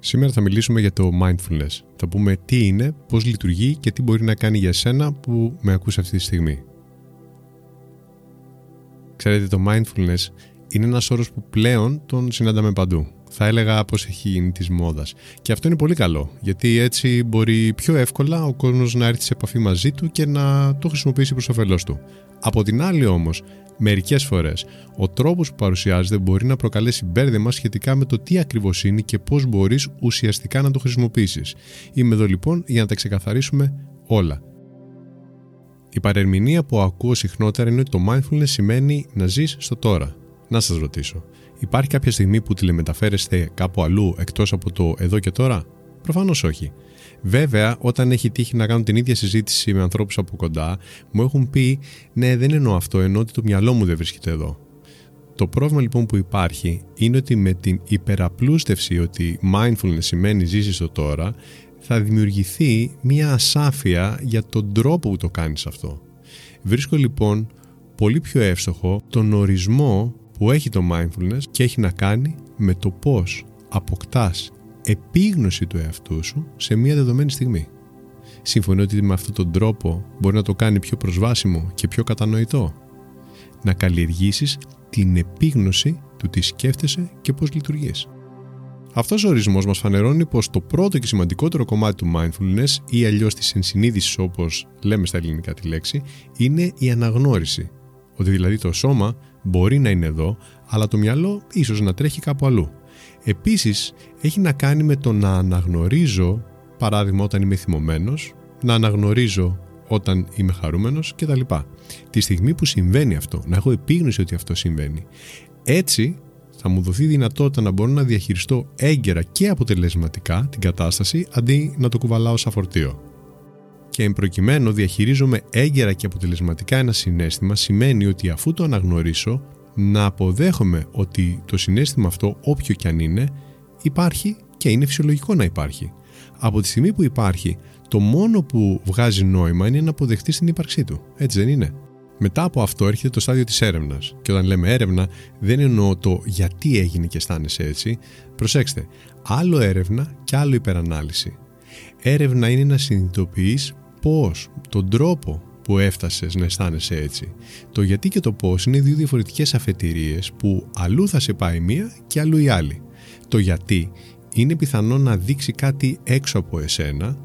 Σήμερα θα μιλήσουμε για το mindfulness. Θα πούμε τι είναι, πώς λειτουργεί και τι μπορεί να κάνει για σένα που με ακούς αυτή τη στιγμή. Ξέρετε, το mindfulness είναι ένας όρος που πλέον τον συναντάμε παντού θα έλεγα πως έχει γίνει της μόδας. Και αυτό είναι πολύ καλό, γιατί έτσι μπορεί πιο εύκολα ο κόσμος να έρθει σε επαφή μαζί του και να το χρησιμοποιήσει προς όφελός του. Από την άλλη όμως, μερικές φορές, ο τρόπος που παρουσιάζεται μπορεί να προκαλέσει μπέρδεμα σχετικά με το τι ακριβώς είναι και πώς μπορείς ουσιαστικά να το χρησιμοποιήσεις. Είμαι εδώ λοιπόν για να τα ξεκαθαρίσουμε όλα. Η παρερμηνία που ακούω συχνότερα είναι ότι το mindfulness σημαίνει να ζεις στο τώρα. Να σας ρωτήσω, Υπάρχει κάποια στιγμή που τηλεμεταφέρεστε κάπου αλλού εκτός από το εδώ και τώρα; Προφανώς όχι. Βέβαια, όταν έχει τύχει να κάνω την ίδια συζήτηση με ανθρώπους από κοντά, μου έχουν πει Ναι, δεν εννοώ αυτό, εννοώ ότι το μυαλό μου δεν βρίσκεται εδώ. Το πρόβλημα λοιπόν που υπάρχει είναι ότι με την υπεραπλούστευση ότι mindfulness σημαίνει ζήσεις στο τώρα, θα δημιουργηθεί μια ασάφεια για τον τρόπο που το κάνεις αυτό. Βρίσκω λοιπόν πολύ πιο εύστοχο τον ορισμό που έχει το mindfulness και έχει να κάνει με το πώς αποκτάς επίγνωση του εαυτού σου σε μια δεδομένη στιγμή. Συμφωνώ ότι με αυτόν τον τρόπο μπορεί να το κάνει πιο προσβάσιμο και πιο κατανοητό. Να καλλιεργήσεις την επίγνωση του τι σκέφτεσαι και πώς λειτουργείς. Αυτός ο ορισμός μας φανερώνει πως το πρώτο και σημαντικότερο κομμάτι του mindfulness ή αλλιώς της ενσυνείδησης όπως λέμε στα ελληνικά τη λέξη είναι η αναγνώριση. Ότι δηλαδή το σώμα μπορεί να είναι εδώ, αλλά το μυαλό ίσως να τρέχει κάπου αλλού. Επίσης, έχει να κάνει με το να αναγνωρίζω, παράδειγμα όταν είμαι θυμωμένος, να αναγνωρίζω όταν είμαι χαρούμενος κτλ. Τη στιγμή που συμβαίνει αυτό, να έχω επίγνωση ότι αυτό συμβαίνει. Έτσι θα μου δοθεί δυνατότητα να μπορώ να διαχειριστώ έγκαιρα και αποτελεσματικά την κατάσταση αντί να το κουβαλάω σαν φορτίο και εν προκειμένου διαχειρίζομαι έγκαιρα και αποτελεσματικά ένα συνέστημα σημαίνει ότι αφού το αναγνωρίσω να αποδέχομαι ότι το συνέστημα αυτό όποιο και αν είναι υπάρχει και είναι φυσιολογικό να υπάρχει. Από τη στιγμή που υπάρχει το μόνο που βγάζει νόημα είναι να αποδεχτεί την ύπαρξή του. Έτσι δεν είναι; Μετά από αυτό έρχεται το στάδιο της έρευνας και όταν λέμε έρευνα δεν εννοώ το γιατί έγινε και αισθάνεσαι έτσι. Προσέξτε, άλλο έρευνα και άλλο υπερανάλυση. Έρευνα είναι να συνειδητοποιείς πώς, τον τρόπο που έφτασες να αισθάνεσαι έτσι. Το γιατί και το πώς είναι δύο διαφορετικές αφετηρίες που αλλού θα σε πάει μία και αλλού η άλλη. Το γιατί είναι πιθανό να δείξει κάτι έξω από εσένα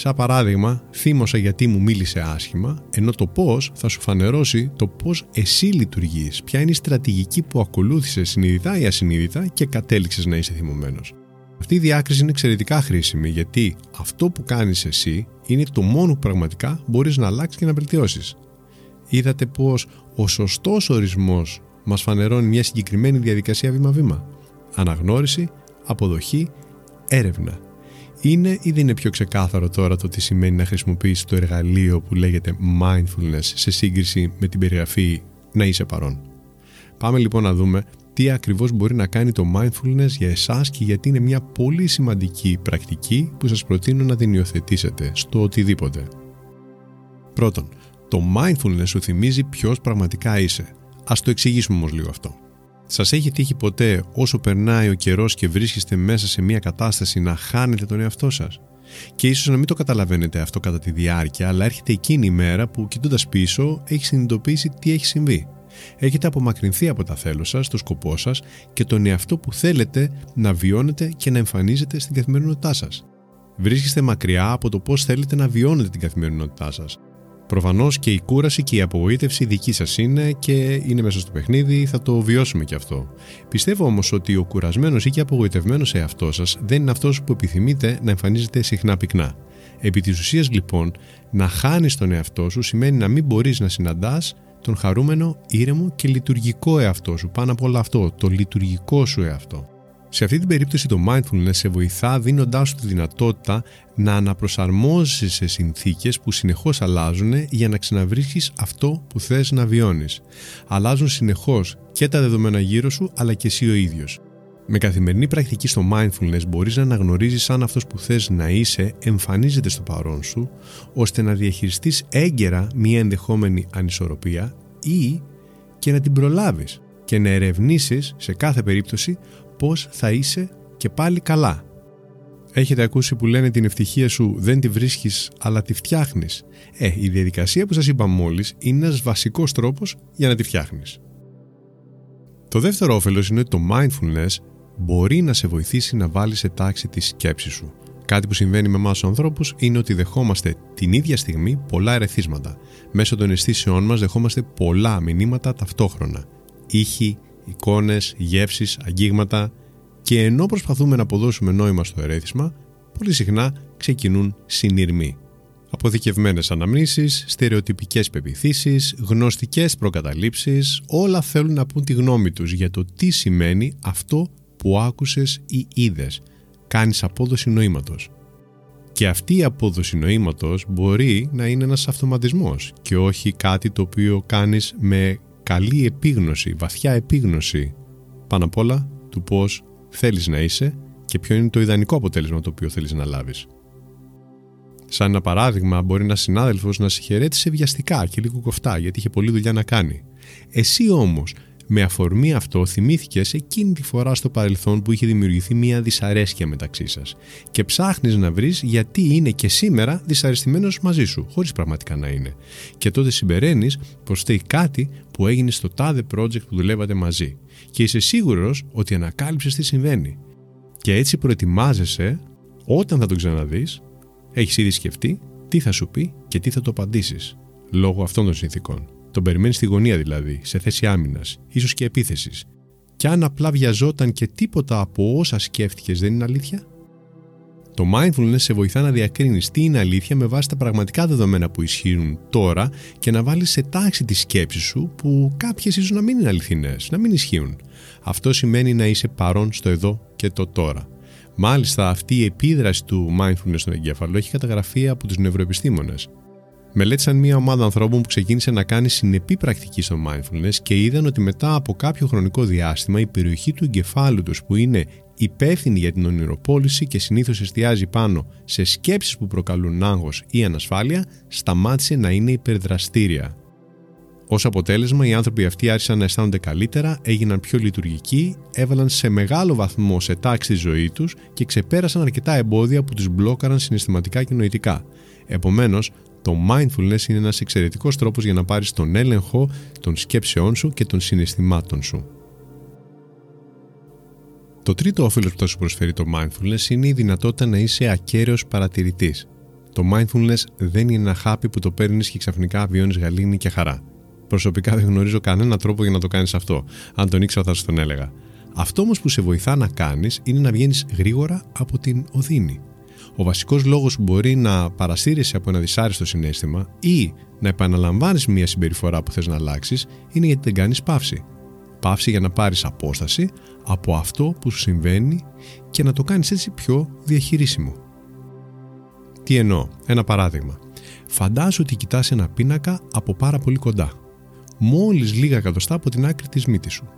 Σαν παράδειγμα, θύμωσα γιατί μου μίλησε άσχημα, ενώ το πώς θα σου φανερώσει το πώς εσύ λειτουργείς, ποια είναι η στρατηγική που ακολούθησες συνειδητά ή ασυνείδητα και κατέληξες να είσαι θυμωμένος. Αυτή η διάκριση είναι εξαιρετικά χρήσιμη γιατί αυτό που κάνεις εσύ είναι το μόνο που πραγματικά μπορείς να αλλάξεις και να βελτιώσεις. Είδατε πως ο σωστός ορισμός μας φανερώνει μια συγκεκριμένη διαδικασία βήμα-βήμα. Αναγνώριση, αποδοχή, έρευνα. Είναι ή δεν είναι πιο ξεκάθαρο τώρα το τι σημαίνει να χρησιμοποιήσεις το εργαλείο που λέγεται mindfulness σε σύγκριση με την περιγραφή να είσαι παρόν. Πάμε λοιπόν να δούμε τι ακριβώς μπορεί να κάνει το mindfulness για εσάς και γιατί είναι μια πολύ σημαντική πρακτική που σας προτείνω να την υιοθετήσετε στο οτιδήποτε. Πρώτον, το mindfulness σου θυμίζει ποιος πραγματικά είσαι. Ας το εξηγήσουμε όμως λίγο αυτό. Σας έχει τύχει ποτέ όσο περνάει ο καιρός και βρίσκεστε μέσα σε μια κατάσταση να χάνετε τον εαυτό σας; Και ίσως να μην το καταλαβαίνετε αυτό κατά τη διάρκεια, αλλά έρχεται εκείνη η μέρα που κοιτώντας πίσω έχεις συνειδητοποιήσει τι έχει συμβεί έχετε απομακρυνθεί από τα θέλω σας, το σκοπό σας και τον εαυτό που θέλετε να βιώνετε και να εμφανίζετε στην καθημερινότητά σας. Βρίσκεστε μακριά από το πώς θέλετε να βιώνετε την καθημερινότητά σας. Προφανώς και η κούραση και η απογοήτευση δική σας είναι και είναι μέσα στο παιχνίδι, θα το βιώσουμε και αυτό. Πιστεύω όμως ότι ο κουρασμένος ή και απογοητευμένος εαυτός σας δεν είναι αυτός που επιθυμείτε να εμφανίζετε συχνά πυκνά. Επί της ουσίας λοιπόν, να χάνεις τον εαυτό σου σημαίνει να μην μπορείς να συναντάς τον χαρούμενο, ήρεμο και λειτουργικό εαυτό σου. Πάνω από όλο αυτό, το λειτουργικό σου εαυτό. Σε αυτή την περίπτωση το mindfulness σε βοηθά δίνοντάς σου τη δυνατότητα να αναπροσαρμόζεσαι σε συνθήκες που συνεχώς αλλάζουν για να ξαναβρίσκεις αυτό που θες να βιώνεις. Αλλάζουν συνεχώς και τα δεδομένα γύρω σου αλλά και εσύ ο ίδιος. Με καθημερινή πρακτική στο mindfulness μπορείς να αναγνωρίζεις αν αυτός που θες να είσαι εμφανίζεται στο παρόν σου ώστε να διαχειριστείς έγκαιρα μια ενδεχόμενη ανισορροπία ή και να την προλάβεις και να ερευνήσεις σε κάθε περίπτωση πώς θα είσαι και πάλι καλά. Έχετε ακούσει που λένε την ευτυχία σου δεν τη βρίσκεις αλλά τη φτιάχνεις. Ε, η διαδικασία που σας είπα μόλις είναι ένας βασικός τρόπος για να τη φτιάχνεις. Το δεύτερο όφελος είναι ότι το mindfulness μπορεί να σε βοηθήσει να βάλεις σε τάξη τη σκέψη σου. Κάτι που συμβαίνει με εμάς του ανθρώπους είναι ότι δεχόμαστε την ίδια στιγμή πολλά ερεθίσματα. Μέσω των αισθήσεών μας δεχόμαστε πολλά μηνύματα ταυτόχρονα. Ήχοι, εικόνες, γεύσεις, αγγίγματα. Και ενώ προσπαθούμε να αποδώσουμε νόημα στο ερέθισμα, πολύ συχνά ξεκινούν συνειρμοί. Αποθηκευμένες αναμνήσεις, στερεοτυπικές πεπιθήσεις, γνωστικές προκαταλήψεις, όλα θέλουν να πούν τη γνώμη τους για το τι σημαίνει αυτό που άκουσες ή είδες. Κάνεις απόδοση νοήματος. Και αυτή η απόδοση νοήματος μπορεί να είναι ένας αυτοματισμός και όχι κάτι το οποίο κάνεις με καλή επίγνωση, βαθιά επίγνωση πάνω απ' όλα του πώς θέλεις να είσαι και ποιο είναι το ιδανικό αποτέλεσμα το οποίο θέλεις να λάβεις. Σαν ένα παράδειγμα, μπορεί ένας συνάδελφος να σε χαιρέτησε βιαστικά και λίγο κοφτά γιατί είχε πολλή δουλειά να κάνει. Εσύ όμως με αφορμή αυτό θυμήθηκε εκείνη τη φορά στο παρελθόν που είχε δημιουργηθεί μια δυσαρέσκεια μεταξύ σας και ψάχνεις να βρεις γιατί είναι και σήμερα δυσαρεστημένος μαζί σου, χωρίς πραγματικά να είναι. Και τότε συμπεραίνεις πως φταίει κάτι που έγινε στο τάδε project που δουλεύατε μαζί. Και είσαι σίγουρος ότι ανακάλυψες τι συμβαίνει. Και έτσι προετοιμάζεσαι όταν θα τον ξαναδείς, έχεις ήδη σκεφτεί τι θα σου πει και τι θα το απαντήσεις λόγω αυτών των συνθήκων. Τον περιμένει στη γωνία δηλαδή, σε θέση άμυνας, ίσως και επίθεσης. Και αν απλά βιαζόταν και τίποτα από όσα σκέφτηκες δεν είναι αλήθεια; Το mindfulness σε βοηθά να διακρίνεις τι είναι αλήθεια με βάση τα πραγματικά δεδομένα που ισχύουν τώρα και να βάλεις σε τάξη τη σκέψη σου που κάποιες ίσως να μην είναι αληθινές, να μην ισχύουν. Αυτό σημαίνει να είσαι παρόν στο εδώ και το τώρα. Μάλιστα, αυτή η επίδραση του mindfulness στον εγκέφαλο έχει καταγραφεί από τους νευροεπιστήμονες μελέτησαν μια ομάδα ανθρώπων που ξεκίνησε να κάνει συνεπή πρακτική στο mindfulness και είδαν ότι μετά από κάποιο χρονικό διάστημα η περιοχή του εγκεφάλου τους που είναι υπεύθυνη για την ονειροπόληση και συνήθως εστιάζει πάνω σε σκέψεις που προκαλούν άγχος ή ανασφάλεια, σταμάτησε να είναι υπερδραστήρια. Ω αποτέλεσμα, οι άνθρωποι αυτοί άρχισαν να αισθάνονται καλύτερα, έγιναν πιο λειτουργικοί, έβαλαν σε μεγάλο βαθμό σε τάξη τη ζωή τους και ξεπέρασαν αρκετά εμπόδια που τους μπλόκαραν συναισθηματικά και νοητικά. Επομένως, το mindfulness είναι ένας εξαιρετικός τρόπος για να πάρεις τον έλεγχο των σκέψεών σου και των συναισθημάτων σου. Το τρίτο όφελος που θα σου προσφέρει το mindfulness είναι η δυνατότητα να είσαι ακέραιος παρατηρητής. Το mindfulness δεν είναι ένα χάπι που το παίρνεις και ξαφνικά βιώνεις γαλήνη και χαρά. Προσωπικά δεν γνωρίζω κανένα τρόπο για να το κάνεις αυτό. Αν τον ήξερα, θα σου τον έλεγα. Αυτό όμως που σε βοηθά να κάνεις είναι να βγαίνεις γρήγορα από την οδύνη. Ο βασικός λόγος που μπορεί να παρασύρεσαι από ένα δυσάρεστο συνέστημα ή να επαναλαμβάνεις μια συμπεριφορά που θες να αλλάξεις είναι γιατί δεν κάνεις παύση. Παύση για να πάρεις απόσταση από αυτό που σου συμβαίνει και να το κάνεις έτσι πιο διαχειρίσιμο. Τι εννοώ, ένα παράδειγμα. Φαντάσου ότι κοιτάς ένα πίνακα από πάρα πολύ κοντά, μόλις λίγα εκατοστά από την άκρη της μύτης σου.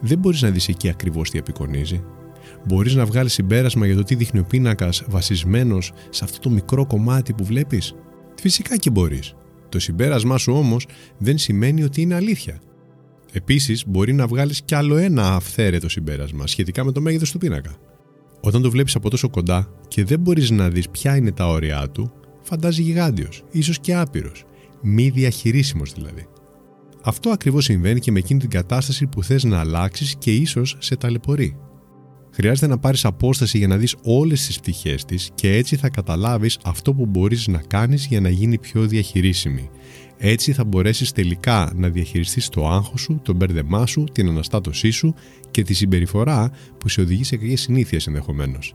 Δεν μπορείς να δεις εκεί ακριβώς τι απεικονίζει, Μπορείς να βγάλεις συμπέρασμα για το τι δείχνει ο πίνακας βασισμένος σε αυτό το μικρό κομμάτι που βλέπεις. Φυσικά και μπορείς. Το συμπέρασμά σου όμως δεν σημαίνει ότι είναι αλήθεια. Επίσης, μπορεί να βγάλεις κι άλλο ένα αυθαίρετο συμπέρασμα σχετικά με το μέγεθος του πίνακα. Όταν το βλέπεις από τόσο κοντά και δεν μπορείς να δεις ποια είναι τα όρια του, φαντάζει γιγάντιος, ίσως και άπειρος. Μη διαχειρίσιμος δηλαδή. Αυτό ακριβώς συμβαίνει και με εκείνη την κατάσταση που θες να αλλάξεις και ίσως σε ταλαιπωρεί. Χρειάζεται να πάρεις απόσταση για να δεις όλες τις πτυχές της και έτσι θα καταλάβεις αυτό που μπορείς να κάνεις για να γίνει πιο διαχειρίσιμη. Έτσι θα μπορέσεις τελικά να διαχειριστείς το άγχος σου, τον μπέρδεμά σου, την αναστάτωσή σου και τη συμπεριφορά που σε οδηγεί σε κακές συνήθειες ενδεχομένως.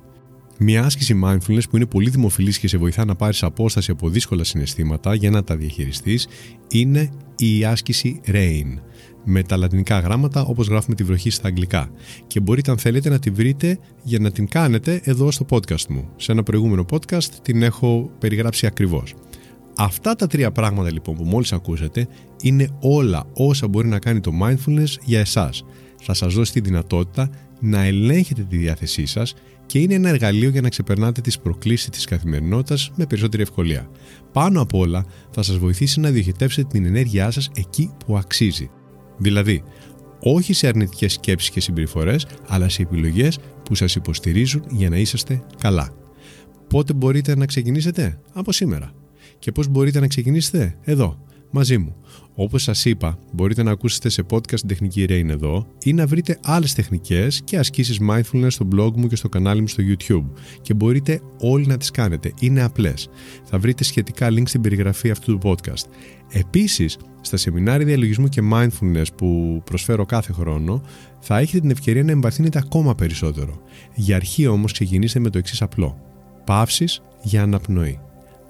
Μια άσκηση mindfulness που είναι πολύ δημοφιλής και σε βοηθά να πάρεις απόσταση από δύσκολα συναισθήματα για να τα διαχειριστείς είναι η άσκηση RAIN με τα λατινικά γράμματα όπως γράφουμε τη βροχή στα αγγλικά και μπορείτε αν θέλετε να τη βρείτε για να την κάνετε εδώ στο podcast μου. Σε ένα προηγούμενο podcast την έχω περιγράψει ακριβώς. Αυτά τα τρία πράγματα λοιπόν που μόλις ακούσατε είναι όλα όσα μπορεί να κάνει το mindfulness για εσάς. Θα σας δώσει τη δυνατότητα να ελέγχετε τη διάθεσή σας και είναι ένα εργαλείο για να ξεπερνάτε τις προκλήσεις της καθημερινότητας με περισσότερη ευκολία. Πάνω απ' όλα θα σας βοηθήσει να διοχετεύσετε την ενέργειά σας εκεί που αξίζει. Δηλαδή, όχι σε αρνητικές σκέψεις και συμπεριφορές, αλλά σε επιλογές που σας υποστηρίζουν για να είσαστε καλά. Πότε μπορείτε να ξεκινήσετε; Από σήμερα. Και πώς μπορείτε να ξεκινήσετε; Εδώ, μαζί μου. Όπως σας είπα, μπορείτε να ακούσετε σε podcast την τεχνική Rain εδώ ή να βρείτε άλλες τεχνικές και ασκήσεις mindfulness στο blog μου και στο κανάλι μου στο YouTube και μπορείτε όλοι να τις κάνετε. Είναι απλές. Θα βρείτε σχετικά link στην περιγραφή αυτού του podcast. Επίσης, στα σεμινάρια διαλογισμού και mindfulness που προσφέρω κάθε χρόνο, θα έχετε την ευκαιρία να εμβαθύνετε ακόμα περισσότερο. Για αρχή όμως ξεκινήστε με το εξής απλό. Παύσεις για αναπνοή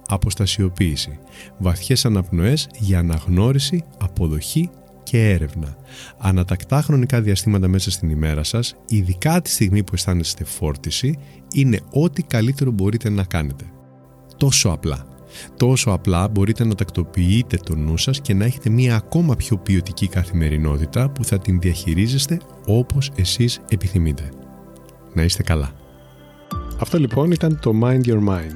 αποστασιοποίηση, βαθιές αναπνοές για αναγνώριση, αποδοχή και έρευνα. Ανατακτά χρονικά διαστήματα μέσα στην ημέρα σας, ειδικά τη στιγμή που αισθάνεστε φόρτιση, είναι ό,τι καλύτερο μπορείτε να κάνετε. Τόσο απλά. Τόσο απλά μπορείτε να τακτοποιείτε το νου σας και να έχετε μία ακόμα πιο ποιοτική καθημερινότητα που θα την διαχειρίζεστε όπως εσείς επιθυμείτε. Να είστε καλά. Αυτό λοιπόν ήταν το Mind Your Mind